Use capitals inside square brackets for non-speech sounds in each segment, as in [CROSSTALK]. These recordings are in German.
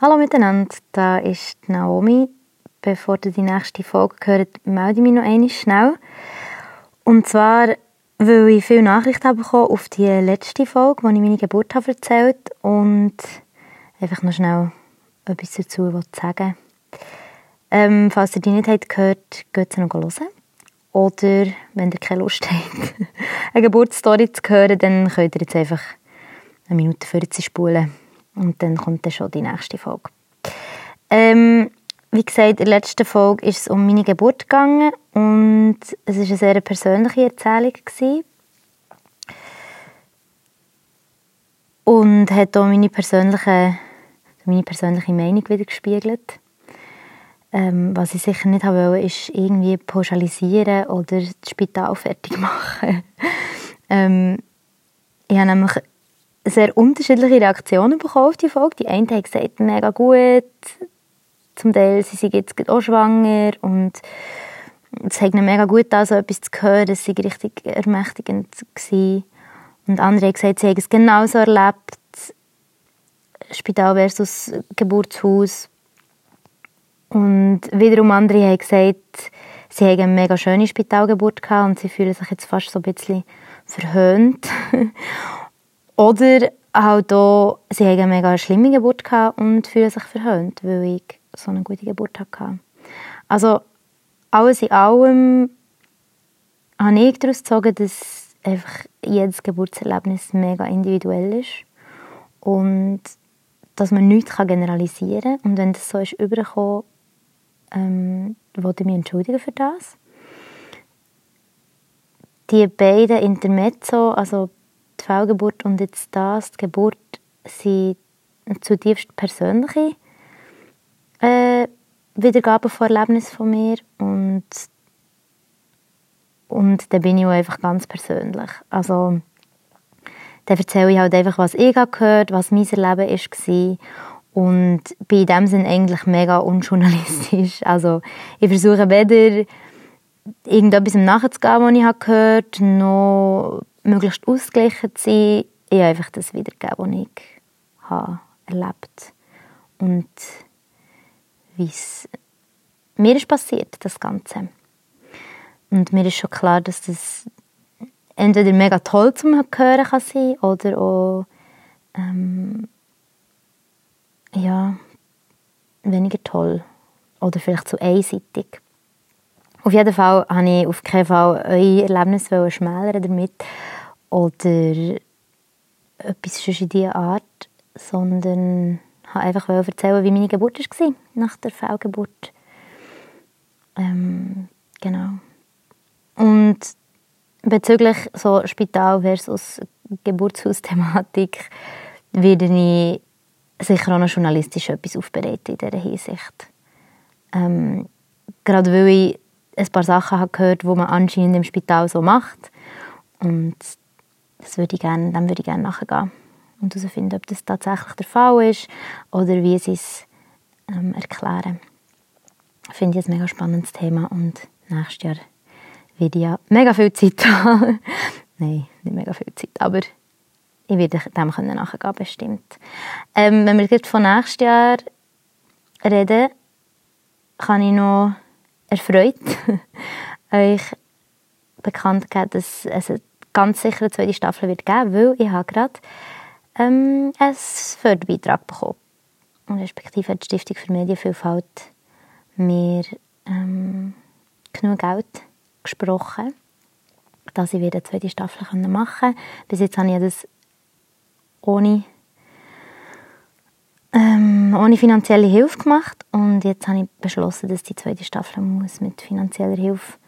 Hallo miteinander, da ist Naomi. Bevor ihr die nächste Folge hört, melde ich mich noch einmal schnell. Und zwar, weil ich viele Nachrichten habe bekommen auf die letzte Folge, wo ich meine Geburt habe erzählt und einfach noch schnell etwas dazu sagen ähm, Falls ihr die nicht habt gehört, geht sie noch hören. Oder, wenn ihr keine Lust [LAUGHS] habt, eine Geburtsstory zu hören, dann könnt ihr jetzt einfach eine Minute 40 spulen. Und dann kommt dann schon die nächste Folge. Ähm, wie gesagt, in der letzten Folge ist es um meine Geburt gegangen und es war eine sehr persönliche Erzählung. Gewesen. Und hat auch meine persönliche, meine persönliche Meinung wieder gespiegelt. Ähm, was ich sicher nicht wollte, ist irgendwie pauschalisieren oder das Spital fertig [LAUGHS] machen. ähm, ich habe nämlich sehr unterschiedliche Reaktionen bekommen auf die Folge. Die einen haben gesagt, mega gut. Zum Teil, sie sind jetzt auch schwanger und es hat ihnen mega gut an, so etwas zu hören. Es war richtig ermächtigend. Gewesen. Und andere haben gesagt, sie haben es genauso erlebt. Spital versus Geburtshaus. Und wiederum andere haben gesagt, sie haben eine mega schöne Spitalgeburt gehabt und sie fühlen sich jetzt fast so ein bisschen verhöhnt. [LAUGHS] Oder halt auch, sie haben eine mega schlimme Geburt gehabt und fühlen sich verhöhnt, weil ich so eine gute Geburt hatte. Also alles in allem habe ich daraus gezogen, dass einfach jedes Geburtserlebnis mega individuell ist und dass man nichts generalisieren kann. Und wenn das so ist übergekommen, ähm, wollte ich mich entschuldigen für das. Die beiden Intermezzo, also die Fehlgeburt und jetzt das, die Geburt, sind zutiefst persönliche äh, Wiedergaben von Erlebnissen von mir und und dann bin ich auch einfach ganz persönlich. Also dann erzähle ich halt einfach, was ich gehört was mein Erleben war und in dem Sinne eigentlich mega unjournalistisch. [LAUGHS] Also ich versuche weder irgendetwas nachzugehen, was ich gehört habe, noch möglichst ausgeglichen zu sein, ich einfach das wiedergeben, was ich habe erlebt und wie es mir ist passiert, das Ganze. Und mir ist schon klar, dass das entweder mega toll zum Hören kann sein oder auch ähm, ja, weniger toll oder vielleicht zu einseitig. Auf jeden Fall habe ich auf keinen Fall euer Erlebnis schmälern damit oder etwas in dieser Art, sondern habe einfach erzählen, wie meine Geburt war, nach der Fehlgeburt. Ähm, genau. Und bezüglich so Spital versus Geburtshaus-Thematik [LAUGHS] werde ich sicher auch noch journalistisch etwas aufbereiten in dieser Hinsicht. Ähm, gerade weil ich ein paar Sachen habe die man anscheinend im Spital so macht. Und das würde ich gerne, dem würde ich gerne nachgehen und herausfinden, ob das tatsächlich der Fall ist oder wie sie es ähm, erklären. Finde ich ein mega spannendes Thema und nächstes Jahr werde ich ja mega viel Zeit haben. [LAUGHS] Nein, nicht mega viel Zeit, aber ich werde dem können nachgehen, bestimmt. Ähm, wenn wir jetzt von nächstes Jahr reden, kann ich noch erfreut [LAUGHS] euch bekannt geben, dass es ganz sicher eine zweite Staffel wird geben, weil ich habe gerade ähm, einen Förderbeitrag bekommen. Und respektive hat die Stiftung für Medienvielfalt mir ähm, genug Geld gesprochen, dass ich wieder eine zweite Staffel machen konnte. Bis jetzt habe ich das ohne ähm, ohne finanzielle Hilfe gemacht und jetzt habe ich beschlossen, dass die zweite Staffel muss mit finanzieller Hilfe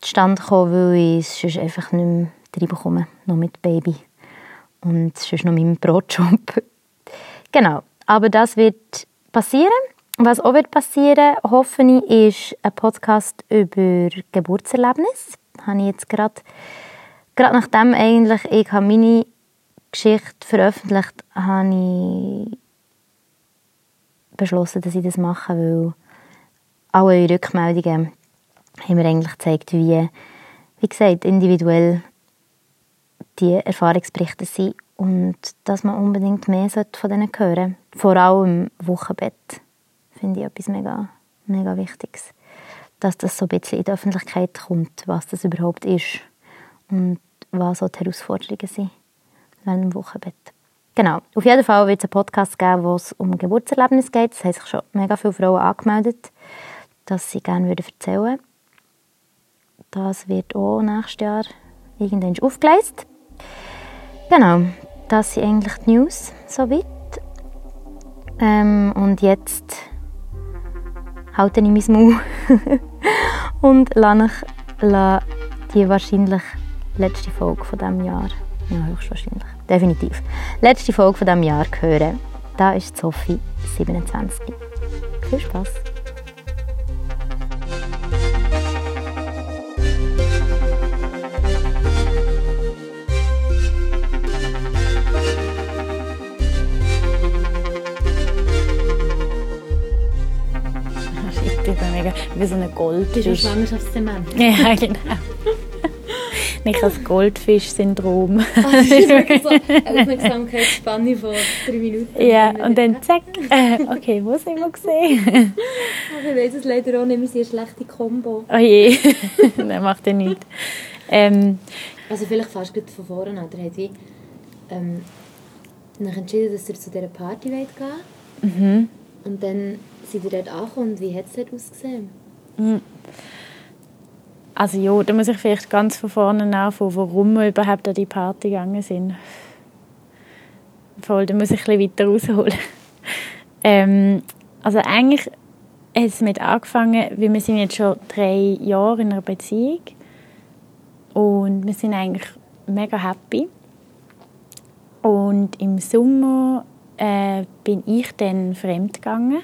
zustande kommen, weil ich es sonst einfach nicht mehr reinbekomme, noch mit Baby und sonst noch meinem Brotjob. [LAUGHS] genau, aber das wird passieren. Was auch wird passieren, hoffe ich, ist ein Podcast über Geburtserlebnis. Habe ich jetzt gerade, gerade nachdem eigentlich ich meine Geschichte veröffentlicht habe, ich beschlossen, dass ich das mache, weil alle Rückmeldungen haben mir eigentlich gezeigt, wie, wie gesagt, individuell die Erfahrungsberichte sind und dass man unbedingt mehr von denen hören sollte. Vor allem im Wochenbett finde ich etwas mega, mega Wichtiges. Dass das so ein bisschen in die Öffentlichkeit kommt, was das überhaupt ist und was so die Herausforderungen sind während dem Wochenbett. Genau. Auf jeden Fall wird es einen Podcast geben, wo es um Geburtserlebnis geht. Es haben sich schon mega viele Frauen angemeldet, dass sie gerne erzählen würden. Das wird auch nächstes Jahr irgendwann aufgeleistet. Genau, das sind eigentlich die News soweit. Ähm, und jetzt halte ich mein Maul [LAUGHS] und lasse ich die wahrscheinlich letzte Folge von diesem Jahr, ja höchstwahrscheinlich, definitiv, letzte Folge von diesem Jahr hören. Da ist Sophie 27. Viel Spaß! Wie so ein Goldfisch. Bist du Schwangerschaftszement? [LAUGHS] Ja, genau. Nicht das Goldfisch-Syndrom. [LAUGHS] Ah, das ist wirklich so Aufmerksamkeitsspanne von drei Minuten. Ja, und dann zack. Äh, okay, wo sind wir gesehen? [LAUGHS] Ich weiß es leider auch nicht, wir sind eine schlechte Kombo. Oh je, das macht ja nichts. Ähm, also vielleicht fast gut von vorne an. Der hat wie, ähm, entschieden, dass er zu dieser Party gehen mhm. Und dann sind ihr dort angekommen und wie hat es dort ausgesehen? Hm. Also ja, da muss ich vielleicht ganz von vorne anfangen, warum wir überhaupt an die Party gegangen sind. Voll, da muss ich ein bisschen weiter rausholen. [LAUGHS] ähm, also eigentlich hat es mit angefangen, weil wir sind jetzt schon drei Jahre in einer Beziehung und wir sind eigentlich mega happy. Und im Sommer äh, bin ich dann fremd gegangen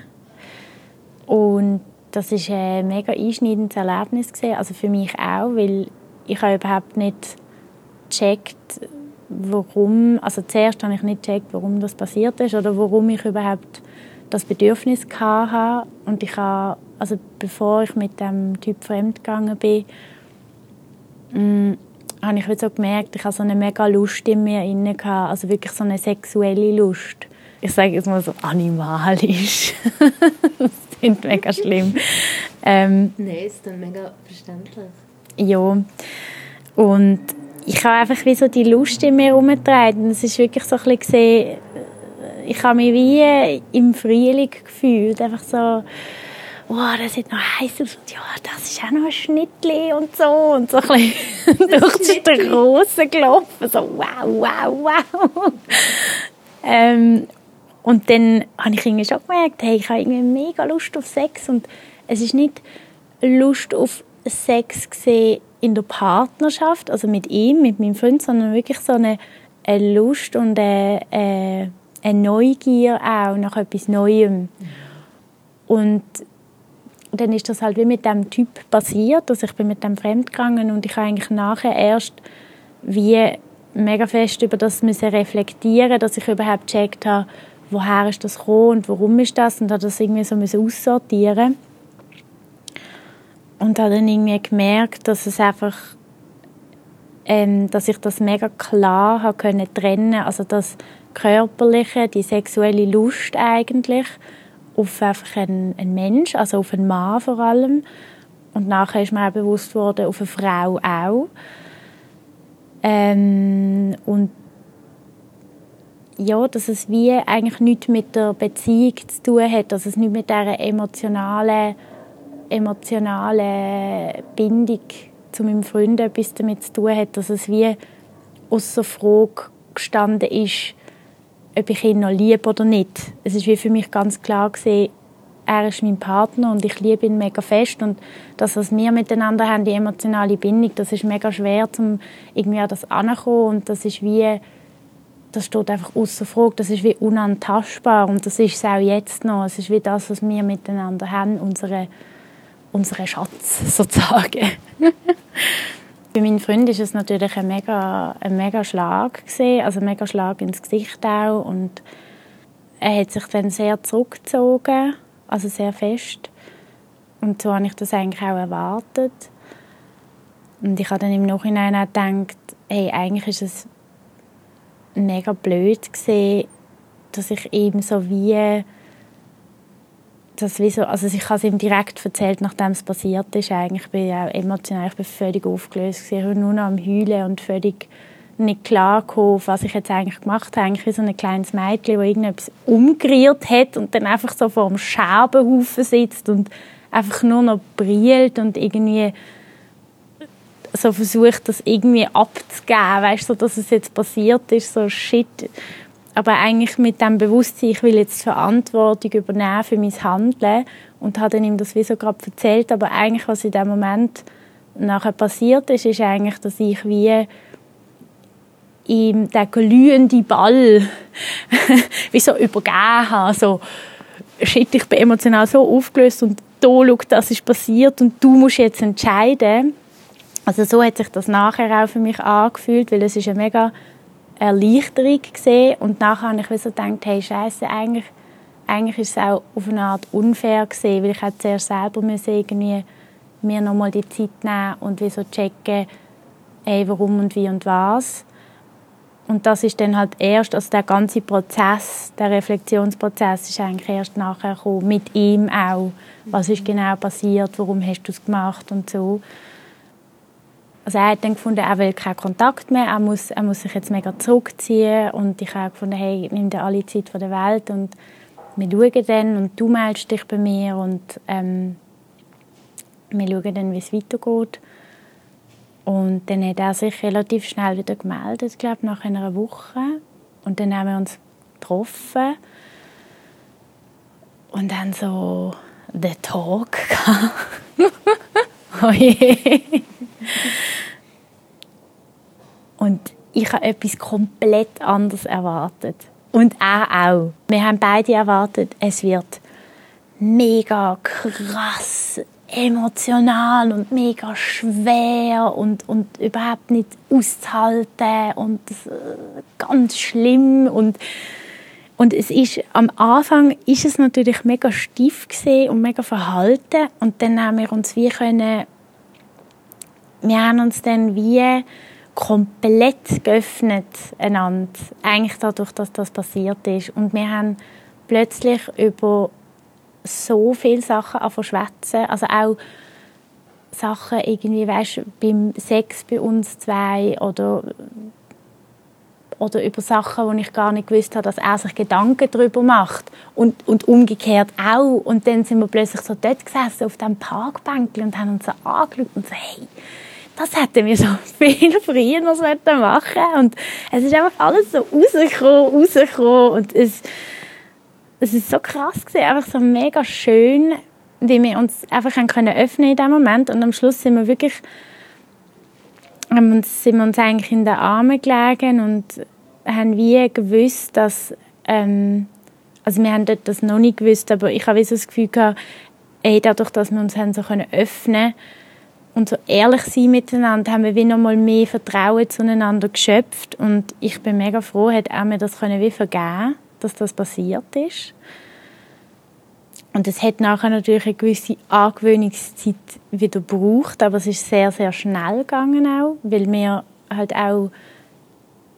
und das ist ein mega einschneidendes Erlebnis gewesen. also für mich auch, weil ich habe überhaupt nicht gecheckt, warum, also zuerst habe ich nicht gecheckt, warum das passiert ist oder warum ich überhaupt das Bedürfnis hatte und ich habe, also bevor ich mit dem Typ fremdgegangen bin, mh, mm, habe ich so gemerkt, ich habe so eine mega Lust in mir inne also wirklich so eine sexuelle Lust. Ich sage jetzt mal so animalisch. [LAUGHS] klingt mega schlimm. Ähm, Nein, ist dann mega verständlich. Ja. Und ich habe einfach wie so die Lust in mir herumgetragen. Es ist wirklich so ein bisschen gesehen, ich habe mich wie im Frühling gefühlt. Einfach so, oh, das sieht noch heiß aus und ja, das ist auch noch ein Schnittli und so. Und so ein bisschen [LAUGHS] durch die Straße gelaufen. So, wow, wow, wow. ähm, und dann habe ich irgendwie schon gemerkt, hey, ich habe irgendwie mega Lust auf Sex und es ist nicht Lust auf Sex in der Partnerschaft, also mit ihm, mit meinem Freund, sondern wirklich so eine, eine Lust und eine, eine, eine Neugier auch nach etwas Neuem. Und dann ist das halt wie mit dem Typ passiert, dass ich bin mit dem fremdgegangen und ich habe eigentlich nachher erst wie mega fest über das müssen reflektieren, dass ich überhaupt gecheckt habe, woher ist das gekommen und warum ist das? Und habe das irgendwie so aussortieren. Und habe dann irgendwie gemerkt, dass es einfach ähm, dass ich das mega klar habe können trennen also das körperliche die sexuelle Lust eigentlich auf einfach einen, einen Mensch also auf einen Mann vor allem. Und nachher ist mir auch bewusst worden auf eine Frau auch. Ähm, und ja, dass es wie eigentlich nichts mit der Beziehung zu tun hat, dass es nicht mit dieser emotionalen, emotionalen Bindung zu meinem Freund etwas damit zu tun hat, dass es wie außer Frage gestanden ist, ob ich ihn noch liebe oder nicht. Es ist wie für mich ganz klar gesehen, er ist mein Partner und ich liebe ihn mega fest und das, was wir miteinander haben, die emotionale Bindung, das ist mega schwer, um irgendwie an das anzukommen und das ist wie das steht einfach außer Frage. Das ist wie unantastbar und das ist es auch jetzt noch. Es ist wie das, was wir miteinander haben, unsere, unsere Schatz [LAUGHS] sozusagen. [LAUGHS] Bei meinem Freund ist es natürlich ein mega, ein mega Schlag gewesen, also ein mega Schlag ins Gesicht auch und er hat sich dann sehr zurückgezogen, also sehr fest. Und so habe ich das eigentlich auch erwartet. Und ich habe dann im Nachhinein auch gedacht, hey, eigentlich ist es mega blöd gesehen, dass ich ihm so wie das wie so, also ich habe es ihm direkt erzählt, nachdem es passiert ist. Eigentlich bin ich auch emotional, ich bin völlig aufgelöst. Ich war nur noch am heulen und völlig nicht klar gekommen, was ich jetzt eigentlich gemacht habe. Eigentlich wie so ein kleines Mädchen, das irgendetwas umgerührt hat und dann einfach so vor dem Scherbenhaufen sitzt und einfach nur noch brillt und irgendwie so versucht, das irgendwie abzugeben, weißt du, so, dass es jetzt passiert ist, so shit. Aber eigentlich mit dem Bewusstsein, ich will jetzt Verantwortung übernehmen für mein Handeln und habe ihm das wie so gerade erzählt, aber eigentlich, was in dem Moment nachher passiert ist, ist eigentlich, dass ich wie ihm den glühenden Ball [LAUGHS] wie so übergeben habe, so shit, ich bin emotional so aufgelöst und da, schau, das ist passiert und du musst jetzt entscheiden also so hat sich das nachher auch für mich angefühlt, weil es ist eine mega Erleichterung gesehen und nachher habe ich so gedacht, hey Scheiße, eigentlich, eigentlich ist es auch auf eine Art unfair gesehen, weil ich hätte zuerst selber müssen irgendwie mir nochmal die Zeit nehmen und wie so checken, hey, warum und wie und was. Und das ist dann halt erst, also der ganze Prozess, der Reflexionsprozess ist eigentlich erst nachher gekommen, mit ihm auch. Was ist genau passiert, warum hast du es gemacht und so. Also er hat dann gefunden, er will keinen Kontakt mehr, er muss, er muss sich jetzt mega zurückziehen und ich habe gefunden, hey, nimm dir alle Zeit von der Welt und wir schauen dann und du meldest dich bei mir und ähm, wir schauen dann, wie es weitergeht. Und dann hat er sich relativ schnell wieder gemeldet, glaube nach einer Woche. Und dann haben wir uns getroffen und dann so den Talk [LAUGHS] oh je. [LAUGHS] Und ich habe etwas komplett anderes erwartet. Und er auch. Wir haben beide erwartet, es wird mega krass emotional und mega schwer und, und überhaupt nicht auszuhalten und äh, ganz schlimm und und es ist, am Anfang ist es natürlich mega stief und mega verhalten und dann haben wir uns wie können wir haben uns dann wie komplett geöffnet einander, eigentlich dadurch, dass das passiert ist. Und wir haben plötzlich über so viele Sachen schwätzen, also auch Sachen irgendwie, weißt, beim Sex bei uns zwei oder oder über Sachen, wo ich gar nicht gewusst habe, dass er sich Gedanken darüber macht und, und umgekehrt auch. Und dann sind wir plötzlich so dort gesessen auf dem Parkbänkchen und haben uns so angeschaut und so, hey, das hätten wir so [LAUGHS] viel früher noch machen Und es ist einfach alles so rausgekommen, rausgekommen. Und es, es ist so krass gewesen, einfach so mega schön, wie wir uns einfach können öffnen in dem Moment. Und am Schluss sind wir wirklich, sind wir uns eigentlich in den Armen gelegen und haben wie gewusst, dass, ähm, also wir haben dort das noch nicht gewusst, aber ich habe so das Gefühl gehabt, ey, dadurch, dass wir uns haben so können öffnen und so ehrlich sein miteinander, haben wir wie noch mal mehr Vertrauen zueinander geschöpft und ich bin mega froh, hat er mir das können wie vergeben, dass das passiert ist. Und es hat nachher natürlich eine gewisse Angewöhnungszeit wieder gebraucht, aber es ist sehr, sehr schnell gegangen auch, weil wir halt auch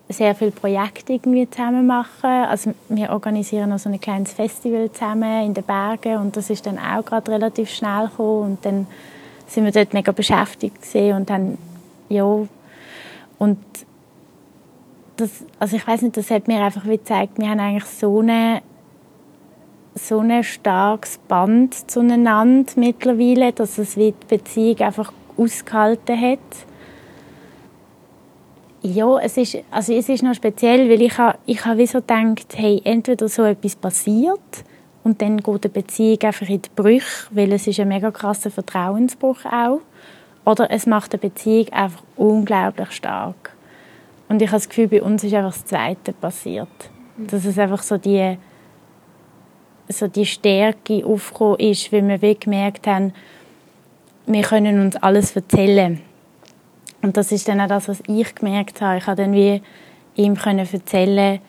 sehr viele Projekte irgendwie zusammen machen. Also wir organisieren auch so ein kleines Festival zusammen in den Bergen und das ist dann auch gerade relativ schnell gekommen und dann sind wir dort mega beschäftigt gesehen und dann ja und das, also ich weiß nicht, das hat mir einfach wie gezeigt, wir haben eigentlich so eine so ein starkes Band zueinander mittlerweile, dass es wie die Beziehung einfach ausgehalten hat. Ja, es ist, also es ist noch speziell, weil ich, ha, ich habe so gedacht, hey, entweder so etwas passiert und dann geht die Beziehung einfach in die Brüche, weil es ist ein mega krasser Vertrauensbruch auch. Oder es macht die Beziehung einfach unglaublich stark. Und ich habe das Gefühl, bei uns ist einfach das Zweite passiert. Dass es einfach so die, so die Stärke aufgekommen ist, weil wir gemerkt haben, wir können uns alles erzählen. Und das ist dann auch das, was ich gemerkt habe. Ich habe dann wie ihm erzählen,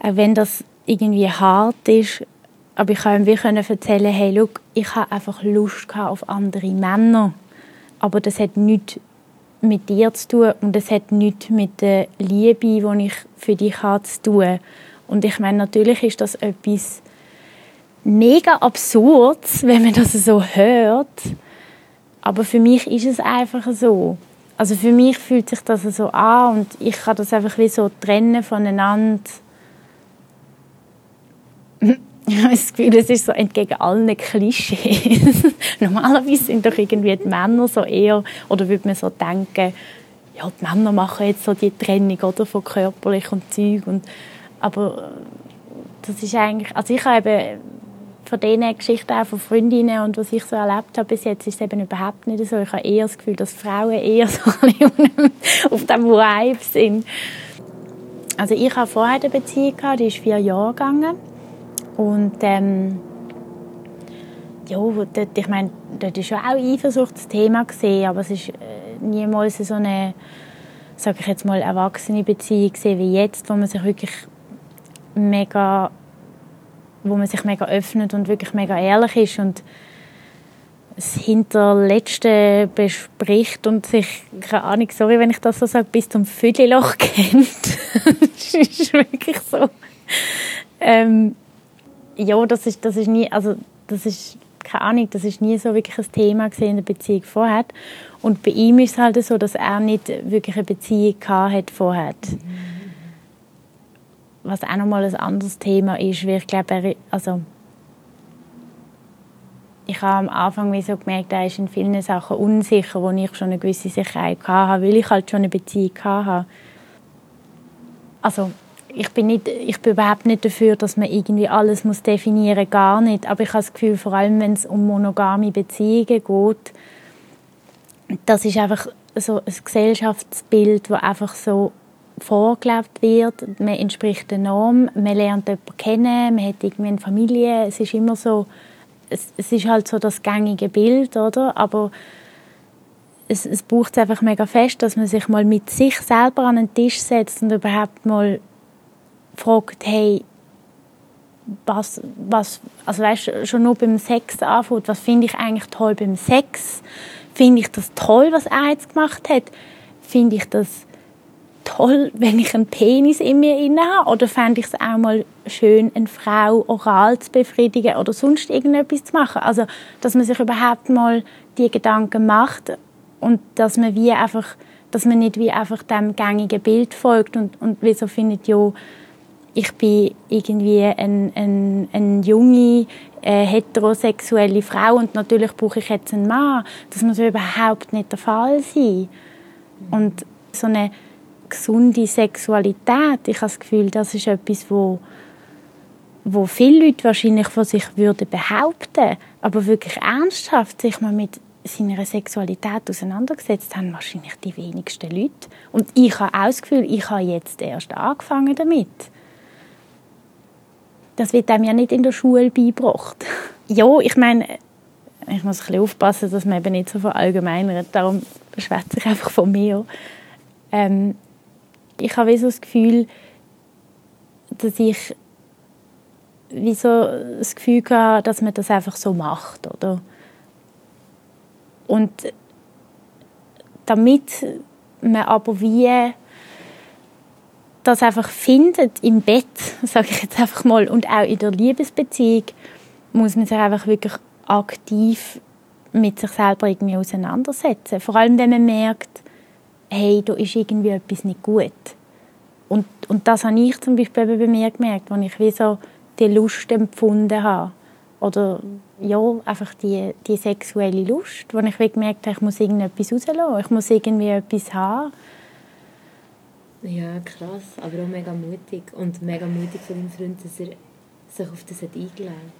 auch wenn das irgendwie hart ist, aber ich konnte ihm erzählen, hey, look, ich habe einfach Lust auf andere Männer. Aber das hat nichts mit dir zu tun und es hat nichts mit der Liebe, die ich für dich habe, zu tun. Und ich meine, natürlich ist das etwas mega Absurdes, [LAUGHS] wenn man das so hört. Aber für mich ist es einfach so. Also für mich fühlt sich das so an und ich kann das einfach wie so trennen voneinander. [LAUGHS] Ich habe das Gefühl, es ist so entgegen allen Klischees. [LAUGHS] Normalerweise sind doch irgendwie die Männer so eher, oder würde man so denken, ja, die Männer machen jetzt so die Trennung oder, von körperlich und Zeug. Und, aber das ist eigentlich, also ich habe eben von diesen Geschichten auch von Freundinnen und was ich so erlebt habe bis jetzt, ist es eben überhaupt nicht so. Ich habe eher das Gefühl, dass Frauen eher [LAUGHS] so auf dem Vibe sind. Also ich habe vorher eine Beziehung die ist vier Jahre gegangen und ähm, ja, dort, ich meine, dort war schon auch Eifersucht das Thema aber es ist äh, niemals so eine, sage ich jetzt mal, erwachsene Beziehung wie jetzt, wo man sich wirklich mega wo man sich mega öffnet und wirklich mega ehrlich ist und das Hinterletzte bespricht und sich, keine Ahnung, sorry, wenn ich das so sage, bis zum Vödelloch [LAUGHS] kennt. das ist wirklich so. Ähm, ja, das ist, das ist nie, also das ist, keine Ahnung, das ist nie so wirklich ein Thema in der Beziehung vorher. Und bei ihm ist es halt so, dass er nicht wirklich eine Beziehung hat vorher. Mhm was auch nochmal ein anderes Thema ist, weil ich glaube, also ich habe am Anfang wie so gemerkt, er ist in vielen Sachen unsicher, wo ich schon eine gewisse Sicherheit hatte, weil ich halt schon eine Beziehung hatte. Also ich bin, nicht, ich bin überhaupt nicht dafür, dass man irgendwie alles muss definieren muss, gar nicht. Aber ich habe das Gefühl, vor allem wenn es um monogame Beziehungen geht, das ist einfach so ein Gesellschaftsbild, das einfach so vorgelebt wird. Man entspricht der Norm, man lernt jemanden kennen, man hat irgendwie eine Familie. Es ist immer so, es, es ist halt so das gängige Bild, oder? Aber es, es braucht es einfach mega fest, dass man sich mal mit sich selber an den Tisch setzt und überhaupt mal fragt, hey, was, was, also weißt, schon nur beim Sex anfängt, was finde ich eigentlich toll beim Sex? Finde ich das toll, was er jetzt gemacht hat? Finde ich das toll, [LAUGHS] wenn ich einen Penis in mir inne habe? Oder fände ich es auch mal schön, eine Frau oral zu befriedigen oder sonst irgendetwas zu machen? Also, dass man sich überhaupt mal die Gedanken macht und dass man wie einfach, dass man nicht wie einfach dem gängigen Bild folgt und, und wie so findet, ja, ich bin irgendwie eine ein, ein junge, äh, heterosexuelle Frau und natürlich brauche ich jetzt einen Mann. Das muss überhaupt nicht der Fall sein. Und so eine gesunde Sexualität, ich habe das Gefühl, das ist etwas, wo, wo viele Leute wahrscheinlich von sich würden behaupten, aber wirklich ernsthaft sich mal mit seiner Sexualität auseinandergesetzt haben wahrscheinlich die wenigsten Leute. Und ich habe auch das Gefühl, ich habe jetzt erst angefangen damit. Das wird einem ja nicht in der Schule beigebracht. [LAUGHS] ja, ich meine, ich muss ein bisschen aufpassen, dass man eben nicht so verallgemeinert. Darum schwätze ich einfach von mir. Ähm, ich habe so das Gefühl, dass ich wie so das Gefühl hatte, dass man das einfach so macht, oder? Und damit man aber wie das einfach findet im Bett, [LAUGHS] sage ich jetzt einfach mal, und auch in der Liebesbeziehung, muss man sich einfach wirklich aktiv mit sich selber irgendwie auseinandersetzen. Vor allem, wenn man merkt, hey, da ist irgendwie etwas nicht gut. Und, und das habe ich zum Beispiel bei mir gemerkt, als ich wie so die Lust empfunden habe. Oder ja, einfach die, die sexuelle Lust, wo ich wie gemerkt habe, ich muss irgendetwas rauslassen, ich muss irgendwie etwas haben. Ja, krass, aber auch mega mutig. Und mega mutig von deinem Freund, dass er sich auf das eingeladen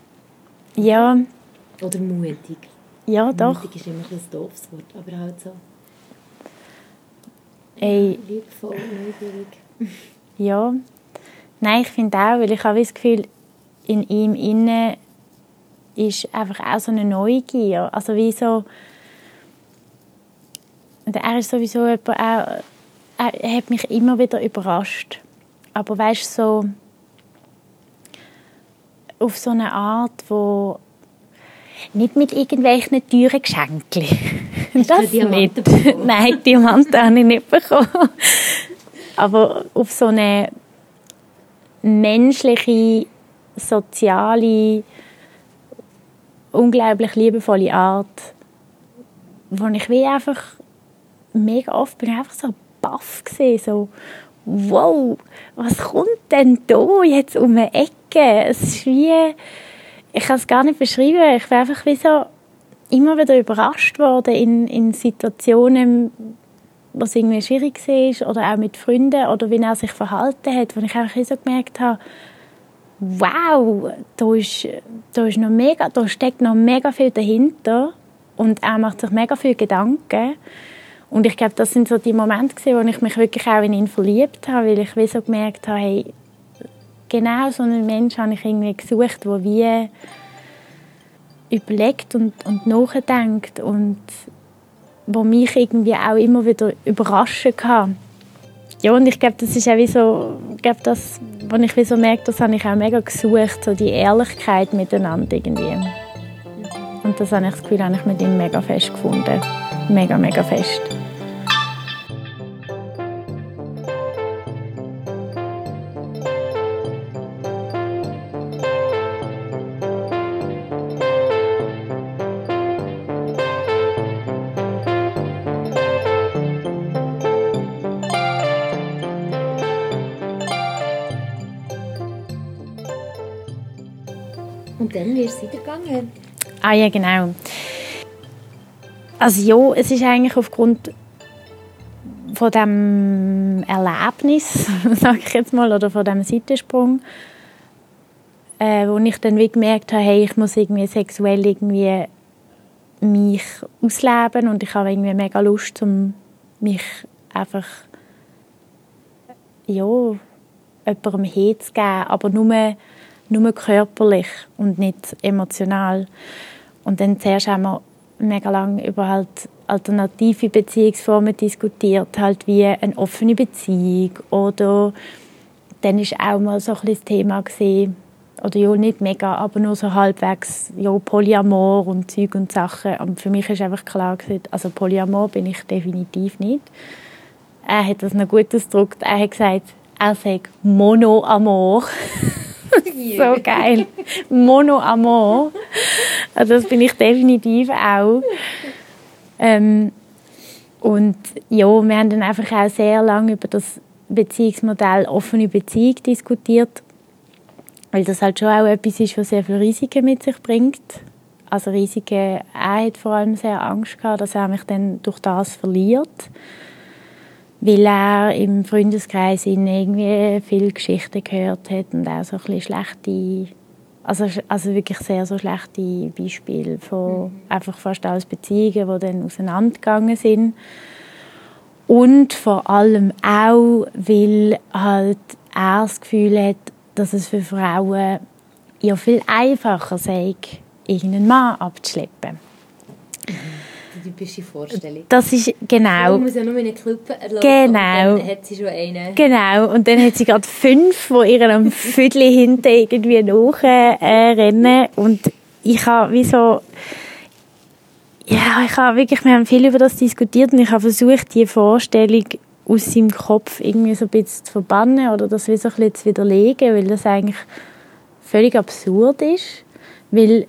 hat. Ja. Oder mutig. Ja, doch. Mutig ist immer ein doofes Wort, aber halt so. Ey. Liebevoll, neugierig. [LAUGHS] ja. Nein, ich finde auch, weil ich habe das Gefühl, in ihm inne ist einfach auch so eine Neugier. Also wie so... Er ist sowieso jemand, auch, er hat mich immer wieder überrascht. Aber weißt so auf so eine Art, wo nicht mit irgendwelchen teuren Geschenken, das nicht. [LAUGHS] Nein, Diamanten habe ich nicht bekommen. Aber auf so eine menschliche, soziale, unglaublich liebevolle Art, wo ich wie einfach mega oft bin einfach so baff gesehen, so wow, was kommt denn da jetzt um eine Ecke? Es ist wie, ich kann es gar nicht beschreiben, ich bin einfach wie so immer wieder überrascht worden in, in Situationen, was irgendwie schwierig war oder auch mit Freunden oder wie er sich verhalten hat, wo ich einfach so gemerkt habe, wow, da, ist, da, ist noch mega, da steckt noch mega viel dahinter und er macht sich mega viel Gedanken und ich glaube, das sind so die Momente wo ich mich wirklich auch in ihn verliebt habe, weil ich wie so gemerkt habe, hey, genau so einen Menschen habe ich irgendwie gesucht, der wie überlegt und, und nachdenkt und wo mich irgendwie auch immer wieder überraschen kann. Ja, und ich glaube, das ist auch wie so, glaube, das, was ich wie so merke, das habe ich auch mega gesucht, so die Ehrlichkeit miteinander irgendwie. Und das habe ich das Gefühl, habe ich mit ihm mega fest gefunden. Mega, mega fest. Und dann wird es weitergegangen? Ah ja, genau. Also ja, es ist eigentlich aufgrund von dem Erlebnis, [LAUGHS] sage ich jetzt mal, oder von dem Seitensprung, äh, wo ich dann wie gemerkt habe, hey, ich muss irgendwie sexuell irgendwie mich ausleben und ich habe irgendwie mega Lust, um mich einfach ja, jemandem herzugeben, aber nur nur körperlich und nicht emotional. Und dann zuerst haben wir mega lange über halt alternative Beziehungsformen diskutiert, halt wie eine offene Beziehung oder dann ist auch mal so ein das Thema gesehen oder ja nicht mega, aber nur so halbwegs ja Polyamor und Zeug und Sachen. Und für mich ist einfach klar gewesen, also Polyamor bin ich definitiv nicht. Er hat das noch gut ausgedrückt. Er hat gesagt, er sagt Monoamor. [LAUGHS] [LAUGHS] so geil. Mono Amor. Also das bin ich definitiv auch. Ähm, und ja, wir haben dann einfach auch sehr lange über das Beziehungsmodell offene Beziehung diskutiert, weil das halt schon auch etwas ist, was sehr viele Risiken mit sich bringt. Also Risiken, er hat vor allem sehr Angst gehabt, dass er mich dann durch das verliert weil er im Freundeskreis irgendwie viele Geschichten gehört hat und auch so ein bisschen schlechte, also, also wirklich sehr so schlechte Beispiele von mhm. einfach fast alles Beziehungen, die dann auseinandergegangen sind. Und vor allem auch, weil halt er das Gefühl hat, dass es für Frauen ja viel einfacher sei, irgendeinen Mann abzuschleppen. Mhm die typische Vorstellung. Das ist, genau. Man muss ja nur in eine Club erlauben, genau. dann hat sie schon einen. Genau, und dann hat sie gerade fünf, die ihr am [LAUGHS] Viertel hinten irgendwie nachrennen. Äh, und ich habe wie so... Ja, ich habe wirklich, wir haben viel über das diskutiert und ich habe versucht, die Vorstellung aus seinem Kopf irgendwie so ein bisschen zu verbannen oder das wie so ein bisschen zu widerlegen, weil das eigentlich völlig absurd ist. Weil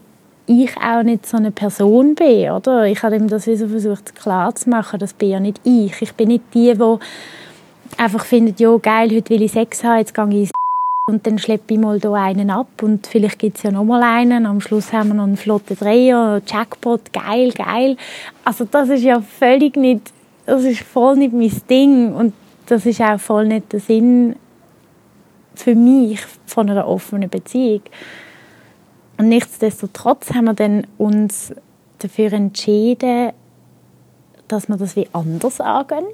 ich auch nicht so eine Person bin, oder? Ich habe ihm das so versucht klar zu machen, das bin ja nicht ich. Ich bin nicht die, die einfach findet, ja geil, heute will ich Sex haben, jetzt gehe ich ins und dann schleppe ich mal hier einen ab und vielleicht gibt es ja noch mal einen. Am Schluss haben wir noch einen flotten Dreier, Jackpot, geil, geil. Also das ist ja völlig nicht, das ist voll nicht mein Ding und das ist auch voll nicht der Sinn für mich von einer offenen Beziehung. Und nichtsdestotrotz haben wir dann uns dafür entschieden, dass wir das wie anders angehen.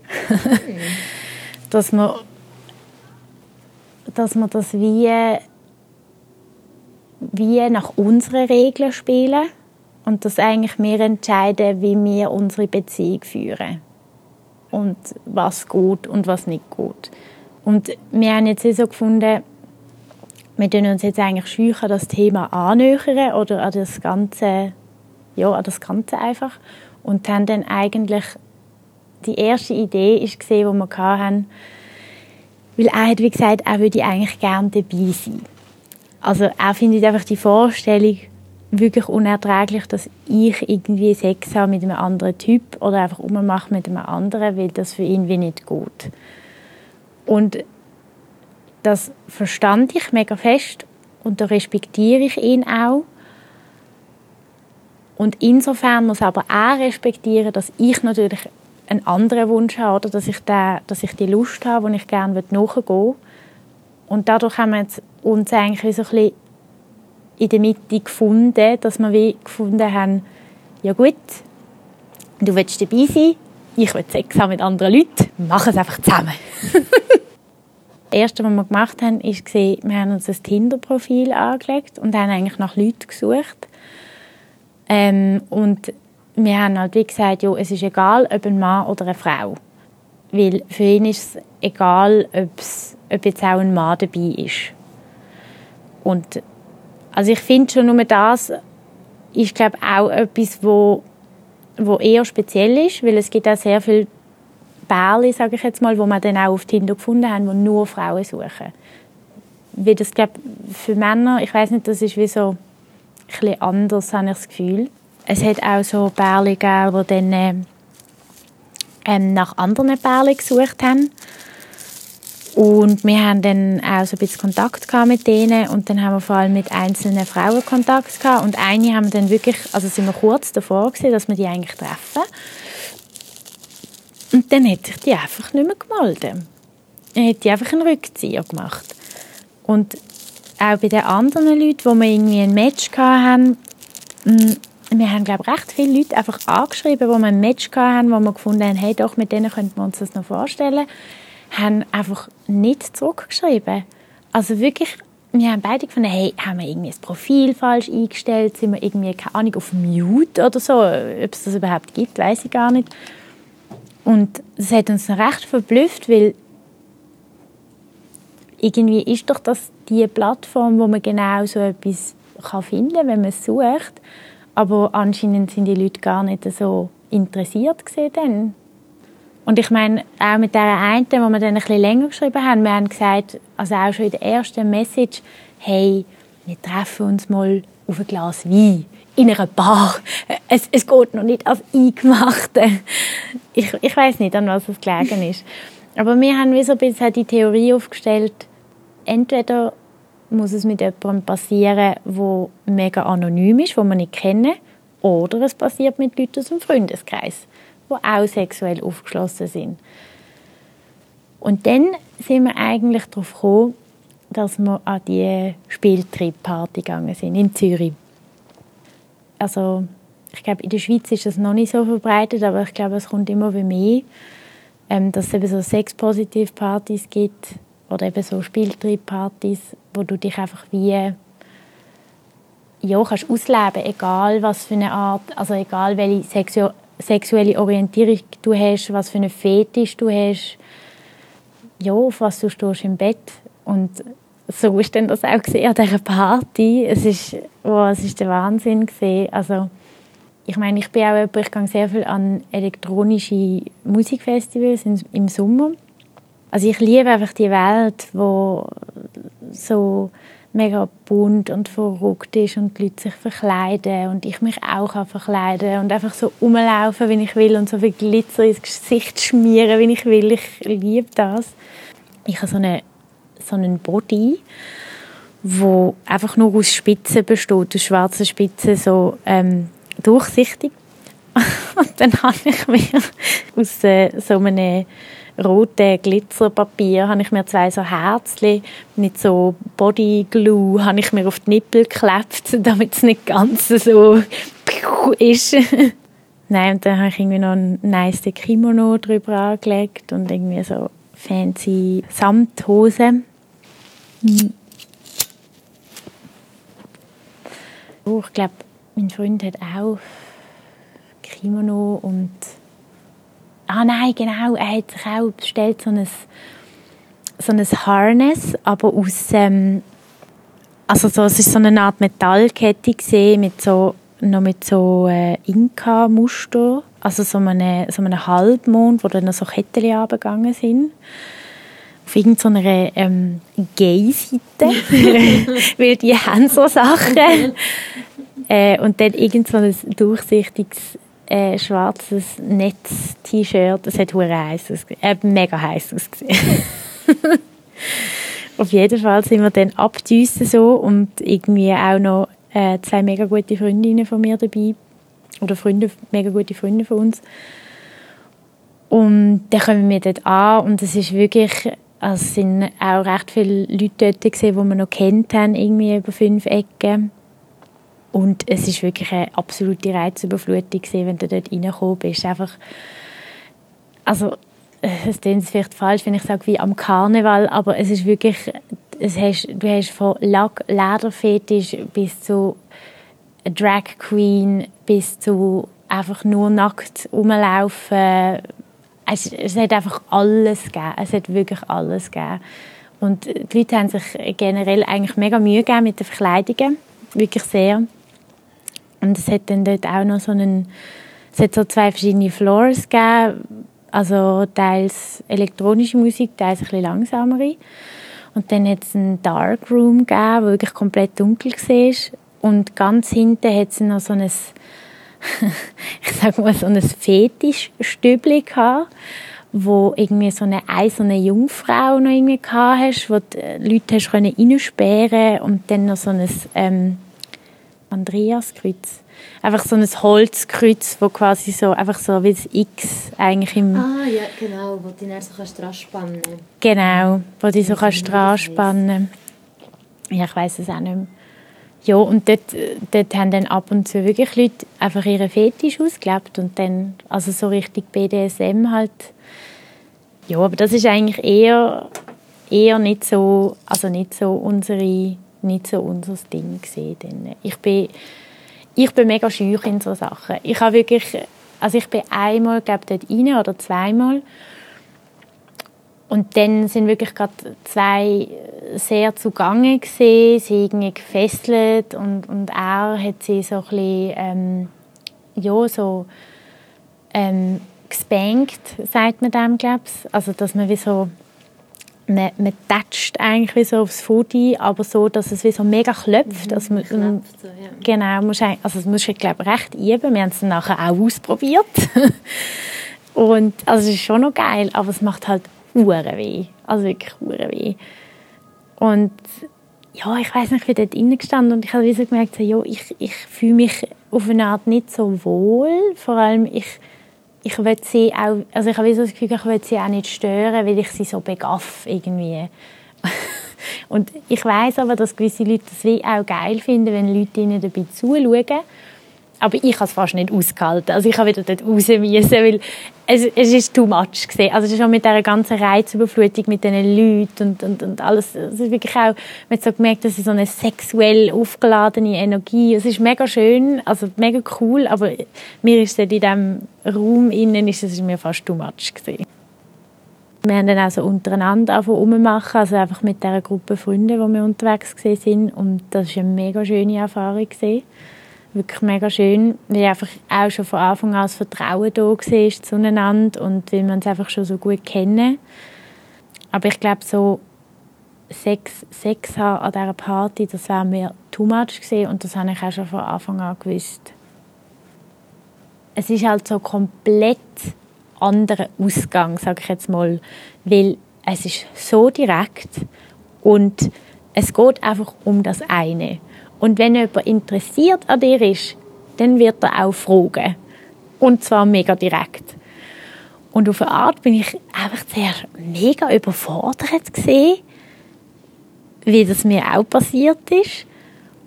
[LAUGHS] dass, wir, dass wir das wie, wie nach unseren Regeln spielen und dass eigentlich wir entscheiden, wie wir unsere Beziehung führen und was gut und was nicht gut. Und wir haben jetzt so gefunden, wir tun uns jetzt eigentlich an das Thema annähern oder an das Ganze, ja, an das Ganze einfach. Und haben dann eigentlich die erste Idee ist gesehen, die wir hatten, weil er hat wie gesagt, er würde eigentlich gerne dabei sein. Also er findet einfach die Vorstellung wirklich unerträglich, dass ich irgendwie Sex habe mit einem anderen Typ oder einfach ummache mit einem anderen, weil das für ihn wie nicht gut. Und das verstand ich mega fest und da respektiere ich ihn auch. Und insofern muss aber auch respektieren, dass ich natürlich einen anderen Wunsch habe, oder dass ich, den, dass ich die Lust habe, die ich gerne nachgehen will. Und dadurch haben wir jetzt uns eigentlich so ein bisschen in der Mitte gefunden, dass wir wie gefunden haben, ja gut, du willst dabei sein, ich will Sex haben mit anderen Leuten, mach es einfach zusammen. [LAUGHS] Erste, was wir gemacht haben, ist, wir haben uns ein Tinder-Profil angelegt und haben eigentlich nach Leuten gesucht. Ähm, und wir haben halt wie gesagt, ja, es ist egal, ob ein Mann oder eine Frau. Weil für ihn ist es egal, ob jetzt auch ein Mann dabei ist. Und also ich finde schon nur das ist glaube auch etwas, wo, wo eher speziell ist, weil es gibt auch sehr viele Bärli, sage ich jetzt mal, wo man dann auch auf Tinder gefunden haben, die nur Frauen suchen. Weil das glaube für Männer, ich weiß nicht, das ist wie so ein anders, habe ich das Gefühl. Es hat auch so Bärli gegeben, die dann äh, ähm, nach anderen Bärli gesucht haben. Und wir haben dann auch so ein bisschen Kontakt mit denen und dann haben wir vor allem mit einzelnen Frauen Kontakt gehabt. Und eine haben wir dann wirklich, also sind wir kurz davor gewesen, dass wir die eigentlich treffen. Und dann hat sich die einfach nicht mehr gemeldet. Dann hat die einfach einen Rückzieher gemacht. Und auch bei den anderen Leuten, wo wir irgendwie ein Match hatten, mm, wir haben, glaube ich, recht viele Leute einfach angeschrieben, wo wir ein Match hatten, wo wir gefunden haben, hey, doch, mit denen könnten wir uns das noch vorstellen haben einfach nicht zurückgeschrieben. Also wirklich, wir haben beide gefunden, hey, haben wir irgendwie das Profil falsch eingestellt? Sind wir irgendwie, keine Ahnung, auf Mute oder so? Ob es das überhaupt gibt, weiß ich gar nicht. Und das hat uns recht verblüfft, weil irgendwie ist doch das die Plattform, wo man genau so etwas finden kann, wenn man es sucht. Aber anscheinend sind die Leute gar nicht so interessiert gesehen und ich meine, auch mit der einen, wo wir dann ein bisschen länger geschrieben haben, wir haben gesagt, also auch schon in der ersten Message, hey, wir treffen uns mal auf ein Glas Wein in einer Bar. Es, es geht noch nicht auf Eingemachte. Ich, ich weiß nicht, an was es gelegen ist. Aber wir haben wie so ein bisschen die Theorie aufgestellt, entweder muss es mit jemandem passieren, der mega anonym ist, den wir nicht kennen, oder es passiert mit Leuten aus dem Freundeskreis die auch sexuell aufgeschlossen sind. Und dann sind wir eigentlich darauf gekommen, dass wir an die Spieltrip-Party gegangen sind in Zürich. Also ich glaube, in der Schweiz ist das noch nicht so verbreitet, aber ich glaube, es kommt immer mehr, ähm, dass es eben so Sex-Positiv-Partys gibt oder eben so Spieltrieb-Partys, wo du dich einfach wie ja, kannst ausleben, egal was für eine Art, also egal welche Sexu sexuelle Orientierung du hast, was für einen Fetisch du hast, ja, auf was du stehst im Bett. Und so ist dann das auch gesehen an dieser Party. Es ist, oh, es ist der Wahnsinn gesehen. Also ich meine, ich bin auch jemand, ich gehe sehr viel an elektronische Musikfestivals im Sommer. Also ich liebe einfach die Welt, wo so mega bunt und verrückt ist und die Leute sich verkleiden und ich mich auch kann verkleiden und einfach so rumlaufen, wie ich will und so viel Glitzer ins Gesicht schmieren, wie ich will. Ich liebe das. Ich habe so, eine, so einen Body, wo einfach nur aus Spitzen besteht, aus schwarzen Spitzen, so ähm, durchsichtig. [LAUGHS] und dann habe ich mir aus äh, so einem roten Glitzerpapier habe ich mir zwei so Herzchen mit so Bodyglue habe ich mir auf die Nippel geklebt, [LAUGHS] damit es nicht ganz so [LAUGHS] ist. Nein, und dann habe ich irgendwie noch ein nice Kimono drüber angelegt und irgendwie so fancy Samthose. Oh, ich glaube, mein Freund hat auch Kimono und Ah nein, genau, er hat sich auch bestellt so ein, so ein Harness, aber aus, ähm, also so, es ist so eine Art Metallkette gesehen mit so noch mit so äh, Inka-Muster, also so einem, so einem Halbmond, wo dann so Kettchen abgegangen sind. Auf irgendeiner ähm, Gay-Seite, [LAUGHS] weil die haben so Sachen. äh, und dann irgend so ein durchsichtiges äh, schwarzes Netz-T-Shirt. Es hat heiß äh, mega heiß ausgesehen. [LAUGHS] Auf jeden Fall sind wir dann abdüsen so und irgendwie auch noch äh, zwei mega gute Freundinnen von mir dabei oder Freunde, mega gute Freunde von uns. Und dann kommen wir dort an und es ist wirklich, also es sind auch recht viele Leute dort gesehen, die wir noch kennt haben, irgendwie über fünf Ecken. Und es ist wirklich eine absolute Reizüberflutung gewesen, wenn du dort reingekommen bist. Einfach, also es klingt vielleicht falsch, wenn ich sage wie am Karneval, aber es ist wirklich, es hast, du hast von Lack, Lederfetisch bis zu Drag Queen bis zu einfach nur nackt rumlaufen. Es, es hat einfach alles gegeben. Es hat wirklich alles gegeben. Und die Leute haben sich generell eigentlich mega Mühe gegeben mit den Verkleidungen. Wirklich sehr. Und es hat dann dort auch noch so einen, es hat so zwei verschiedene Floors gegeben also teils elektronische Musik, teils ein bisschen langsamere. Und dann hat es einen Dark Room gegeben, wo wirklich komplett dunkel war. Und ganz hinten hat es noch so ein, [LAUGHS] ich sag mal, so ein Fetischstübli gehabt, wo irgendwie so eine eiserne Jungfrau noch irgendwie gehabt hast, wo die Leute hast reinsperren und dann noch so ein ähm, Andreaskreuz. Einfach so ein Holzkreuz, wo quasi so einfach so wie das X eigentlich im... Ah, ja, genau, wo du dann so kannst spannen Genau, wo du so kannst spannen. Ja, ich weiß es auch nicht mehr. Ja, und dort, dort haben dann ab und zu wirklich Leute einfach ihre Fetisch ausgelebt und dann, also so richtig BDSM halt. Ja, aber das ist eigentlich eher, eher nicht so, also nicht so unsere, nicht so unser Ding gesehen. Ich bin ich bin mega scheu in so Sachen. Ich habe wirklich, also ich bin einmal, glaube dort rein oder zweimal und dann sind wirklich gerade zwei sehr zugange gesehen, sie irgendwie gefesselt und, und er hat sie so ein bisschen, ähm, ja, so ähm, gespankt, sagt man dem, glaube ich. Also, dass man wie so man, man tätscht eigentlich wie so aufs Foto, aber so, dass es wie so mega klopft. Mhm, also man, klopft so, ja. Genau, musst, also das musst du, glaube recht üben. Wir haben es dann nachher auch ausprobiert. [LAUGHS] und also es ist schon noch geil, aber es macht halt hure weh. Also wirklich hure weh. Und ja, ich weiß nicht, ich bin dort drinnen gestanden und ich habe so gemerkt, so, ja, ich, ich fühle mich auf eine Art nicht so wohl. Vor allem, ich ich will sie auch, also ich habe so das Gefühl, ich will sie auch nicht stören, weil ich sie so begaff irgendwie. [LAUGHS] und ich weiß aber, dass gewisse Leute das auch geil finden, wenn Leute ihnen dabei zuschauen aber ich habe es fast nicht ausgehalten. Also ich habe wieder dort raus müssen, weil es, es ist too much gewesen. Also schon mit dieser ganzen Reizüberflutung mit diesen Leuten und, und, und alles. Es ist wirklich auch, man hat so gemerkt, das ist so eine sexuell aufgeladene Energie. Es ist mega schön, also mega cool, aber mir ist es in diesem Raum innen, ist es mir fast too much gewesen. Wir haben dann auch so untereinander rummachen, also einfach mit dieser Gruppe Freunde, wo wir unterwegs waren. Und das war eine mega schöne Erfahrung. Gewesen wirklich mega schön, weil einfach auch schon von Anfang an das Vertrauen da war zueinander und weil wir uns einfach schon so gut kennen. Aber ich glaube, so Sex, Sex haben an dieser Party, das wäre mir too much gewesen und das habe ich auch schon von Anfang an gewusst. Es ist halt so komplett anderer Ausgang, sage ich jetzt mal, weil es ist so direkt und es geht einfach um das eine. Und wenn jemand interessiert an dir ist, dann wird er auch fragen. Und zwar mega direkt. Und auf eine Art bin ich einfach sehr mega überfordert gesehen, wie das mir auch passiert ist.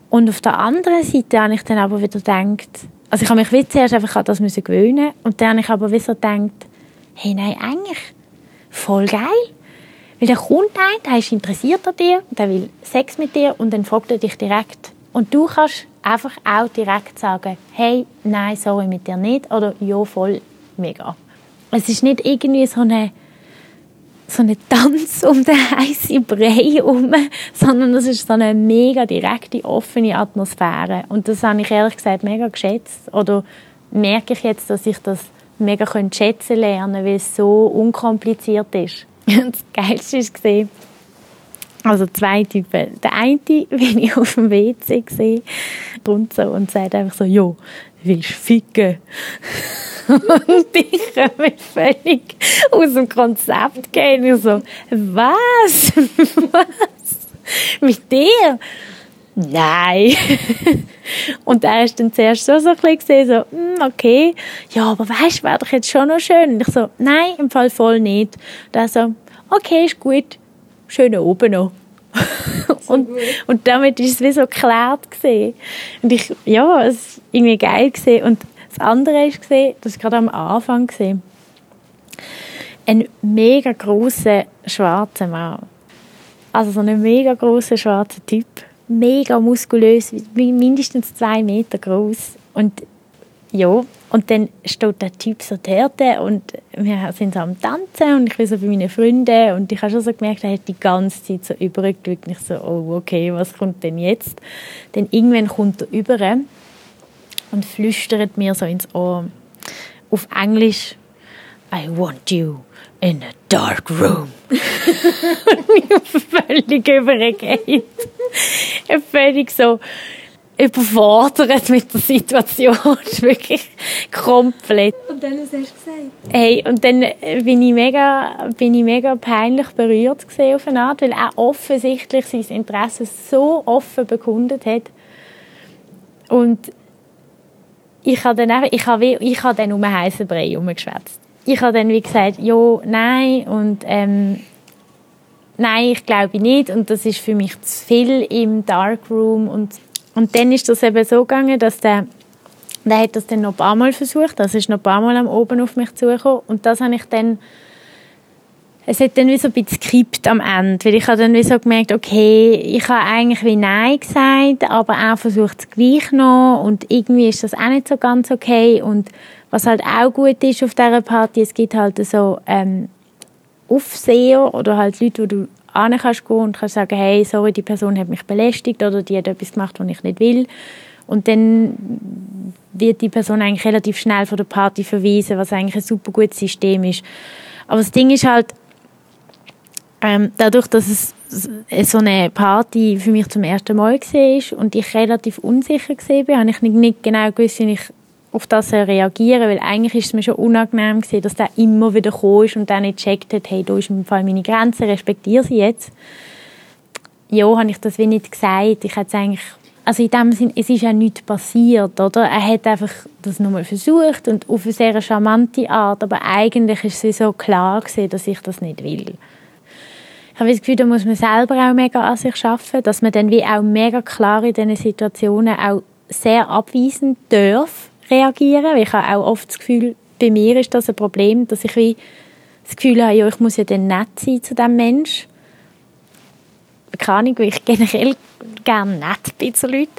Und auf der anderen Seite habe ich dann aber wieder gedacht, also ich habe mich zuerst einfach an das müssen gewöhnen und dann habe ich aber wieder gedacht, hey, nein, eigentlich voll geil. Weil der kommt ein, der ist interessiert an dir, der will Sex mit dir und dann fragt er dich direkt, und du kannst einfach auch direkt sagen, hey, nein, sorry, mit dir nicht oder ja, voll, mega. Es ist nicht irgendwie so eine so ein Tanz [LAUGHS] um den heißen Brei herum, sondern es ist so eine mega direkte, offene Atmosphäre. Und das habe ich ehrlich gesagt mega geschätzt. Oder merke ich jetzt, dass ich das mega schätzen lernen weil es so unkompliziert ist. [LAUGHS] Und das Geilste gesehen, also zwei Typen. Der eine, [LAUGHS] wenn ich auf dem WC sehe, und so und sagt einfach so, jo, willst du ficken? [LAUGHS] und ich mich völlig aus dem Konzept gehen. Ich so, was? [LAUGHS] was? Mit dir? Nein. und er ist dann zuerst so, so ein bisschen gesehen, so, mm, okay, ja, aber weißt du, wäre doch jetzt schon noch schön. Und ich so, nein, im Fall voll nicht. Und er so, okay, ist gut, schön oben noch. [LAUGHS] und, und damit ist es wie so geklärt gesehen. Und ich, ja, es ist irgendwie geil gesehen. Und das andere ist gesehen, das ist gerade am Anfang gesehen. Ein mega großer schwarzer Mann. Also so ein mega großer schwarzer Typ. Mega muskulös, mindestens zwei Meter groß. Und ja, und dann steht der Typ so dort und wir sind so am Tanzen und ich bin so bei meinen Freunden und ich habe schon so gemerkt, er hat die ganze Zeit so übergeschaut und ich so, oh okay, was kommt denn jetzt? Dann irgendwann kommt er über und flüstert mir so ins Ohr auf Englisch I want you in a dark room. [LAUGHS] und mich völlig übergeht. völlig so überfordert mit der Situation. [LAUGHS] Wirklich komplett. Und dann, was hast du gesagt? Hey, und dann bin ich mega, bin ich mega peinlich berührt auf eine Art, weil er offensichtlich sein Interesse so offen bekundet hat. Und ich habe dann, einfach, ich habe, ich habe dann um einen heißen Brei herumgeschwätzt. Ich habe dann wie gesagt, ja, nein und ähm, nein, ich glaube nicht und das ist für mich zu viel im Darkroom und und dann ist das eben so gegangen, dass der, der hat das dann noch ein paar Mal versucht, das ist noch ein paar Mal am oben auf mich zugekommen. Und das habe ich dann es hat dann wie so ein bisschen gekippt am Ende, weil ich habe dann wie so gemerkt, okay, ich habe eigentlich wie Nein gesagt, aber er versucht es gleich noch. Und irgendwie ist das auch nicht so ganz okay. Und was halt auch gut ist auf dieser Party, es gibt halt so ähm, Aufseher oder halt Leute, wo du an kannst gehen und kannst sagen, hey, sorry, die Person hat mich belästigt oder die hat etwas gemacht, was ich nicht will. Und dann wird die Person eigentlich relativ schnell von der Party verwiesen, was eigentlich ein super gutes System ist. Aber das Ding ist halt, ähm, dadurch, dass es so eine Party für mich zum ersten Mal war und ich relativ unsicher war, habe ich nicht genau gewusst, wie ich auf das reagieren weil eigentlich ist es mir schon unangenehm gewesen, dass der immer wieder gekommen und dann nicht gecheckt hat, hey, da ist im Fall meine Grenze, respektiere sie jetzt. Ja, habe ich das wie nicht gesagt. Ich hätte eigentlich, also in dem Sinn, es ist ja nichts passiert, oder? Er hat einfach das nochmal versucht und auf eine sehr charmante Art, aber eigentlich ist es so klar gewesen, dass ich das nicht will. Ich habe das Gefühl, da muss man selber auch mega an sich arbeiten, dass man dann wie auch mega klar in diesen Situationen auch sehr abweisend darf reagieren. Weil ich habe auch oft das Gefühl, bei mir ist das ein Problem, dass ich wie das Gefühl habe, ja, ich muss ja dann nett sein zu diesem Mensch. Keine Ahnung, weil ich [LAUGHS] generell gerne nett bin zu Leuten.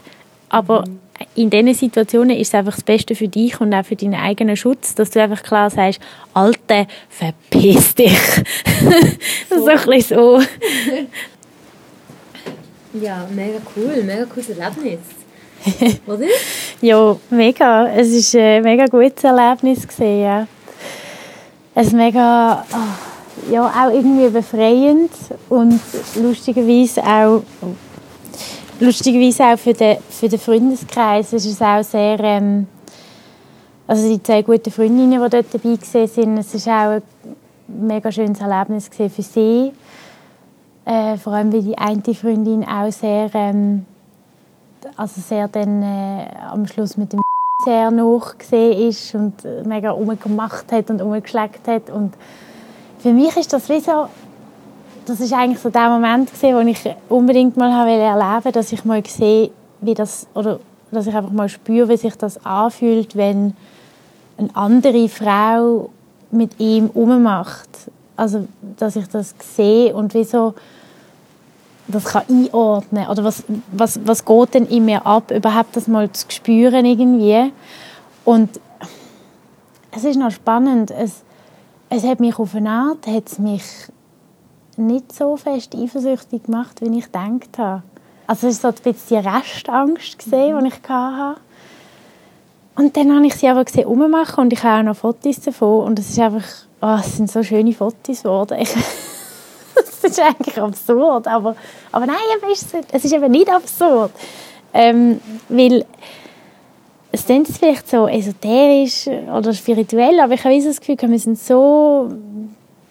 Aber mhm. in diesen Situationen ist es einfach das Beste für dich und auch für deinen eigenen Schutz, dass du einfach klar sagst, Alte, verpiss dich. so. [LAUGHS] so ein bisschen so. [LAUGHS] ja, mega cool, mega cooles Erlebnis. Oder? ja, mega. Es war ein mega gutes Erlebnis. Gewesen, ja. Es mega, oh, ja, auch irgendwie befreiend und lustigerweise auch, lustigerweise auch für den, für den Freundeskreis ist es auch sehr, ähm, also die zwei guten Freundinnen, die dort dabei waren, es war auch ein mega schönes Erlebnis für sie. Äh, vor allem, weil die eine Freundin auch sehr ähm, also sehr dann äh, am Schluss mit dem [LAUGHS] sehr noch gesehen ist und äh, mega umgemacht hat und umgeschlägt hat. Und für mich ist das wie so das ist eigentlich so der Moment gewesen, wo ich unbedingt mal habe erleben dass ich mal sehe wie das oder dass ich einfach mal spüre wie sich das anfühlt wenn eine andere Frau mit ihm ummacht also dass ich das sehe und wie so das kann einordnen oder was, was, was geht denn in mir ab, überhaupt das mal zu spüren irgendwie. Und es ist noch spannend, es, es hat mich auf eine Art, hat es mich nicht so fest eifersüchtig gemacht, wie ich gedacht habe. Also es war so ein bisschen die Restangst, gesehen, die ich hatte. Und dann habe ich sie aber gesehen rummachen und ich habe auch noch Fotos davon und es ist einfach, oh, es sind so schöne Fotos geworden. [LAUGHS] Das ist eigentlich absurd, aber, aber nein, es ist eben nicht absurd. Ähm, weil es klingt vielleicht so esoterisch oder spirituell, aber ich habe das Gefühl, wir sind so,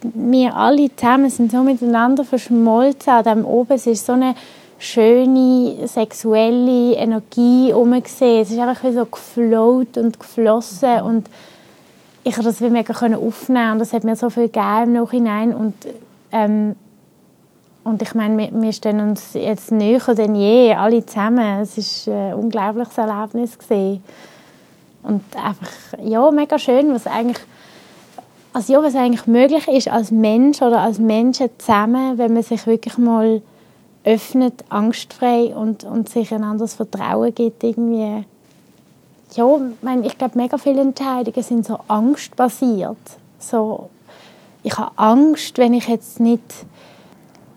wir alle zusammen sind so miteinander verschmolzen an dem oben. Es ist so eine schöne sexuelle Energie umgesehen. Es ist einfach wie so gefloat und geflossen und ich konnte das mega aufnehmen und das hat mir so viel gegeben im Nachhinein und ähm, und ich meine, wir, stehen uns jetzt näher denn je, alle zusammen. Es war ein unglaubliches Erlebnis. Gewesen. Und einfach, ja, mega schön, was eigentlich, also ja, was eigentlich möglich ist als Mensch oder als Menschen zusammen, wenn man sich wirklich mal öffnet, angstfrei und, und sich einander das Vertrauen gibt, irgendwie. Ja, ich, meine, ich glaube, mega viele Entscheidungen sind so angstbasiert. So, ich habe Angst, wenn ich jetzt nicht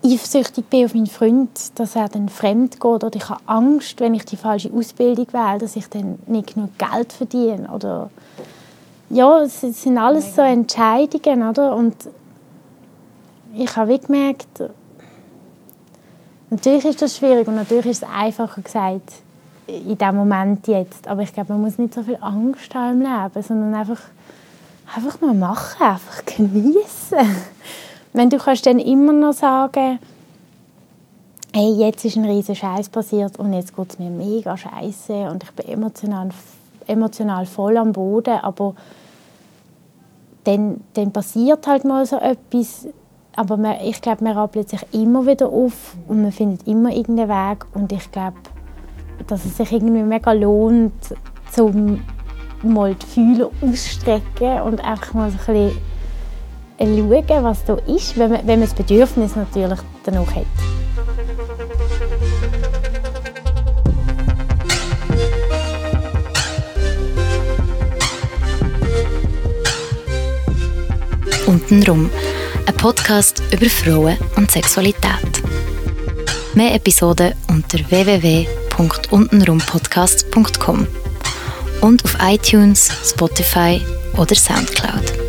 eifersüchtig bin auf meinen Freund, dass er dann fremd geht oder ich habe Angst, wenn ich die falsche Ausbildung wähle, dass ich dann nicht genug Geld verdiene oder ja, es sind alles so Entscheidungen, oder? Und ich habe gemerkt, natürlich ist das schwierig und natürlich ist es einfacher gesagt in dem Moment jetzt, aber ich glaube, man muss nicht so viel Angst haben im Leben, sondern einfach einfach mal machen, einfach genießen. Wenn du kannst dann immer noch sagen, hey, jetzt ist ein riesiger Scheiß passiert und jetzt geht es mir mega scheiße und ich bin emotional, emotional voll am Boden, aber dann, dann passiert halt mal so etwas, aber man, ich glaube, man rappelt sich immer wieder auf und man findet immer irgendeinen Weg und ich glaube, dass es sich irgendwie mega lohnt, zum mal die Fühler ausstrecken und einfach mal so ein bisschen schauen, was da ist, wenn man, wenn man das Bedürfnis natürlich danach hat. Untenrum, ein Podcast über Frauen und Sexualität. Mehr Episoden unter www.untenrumpodcast.com und auf iTunes, Spotify oder Soundcloud.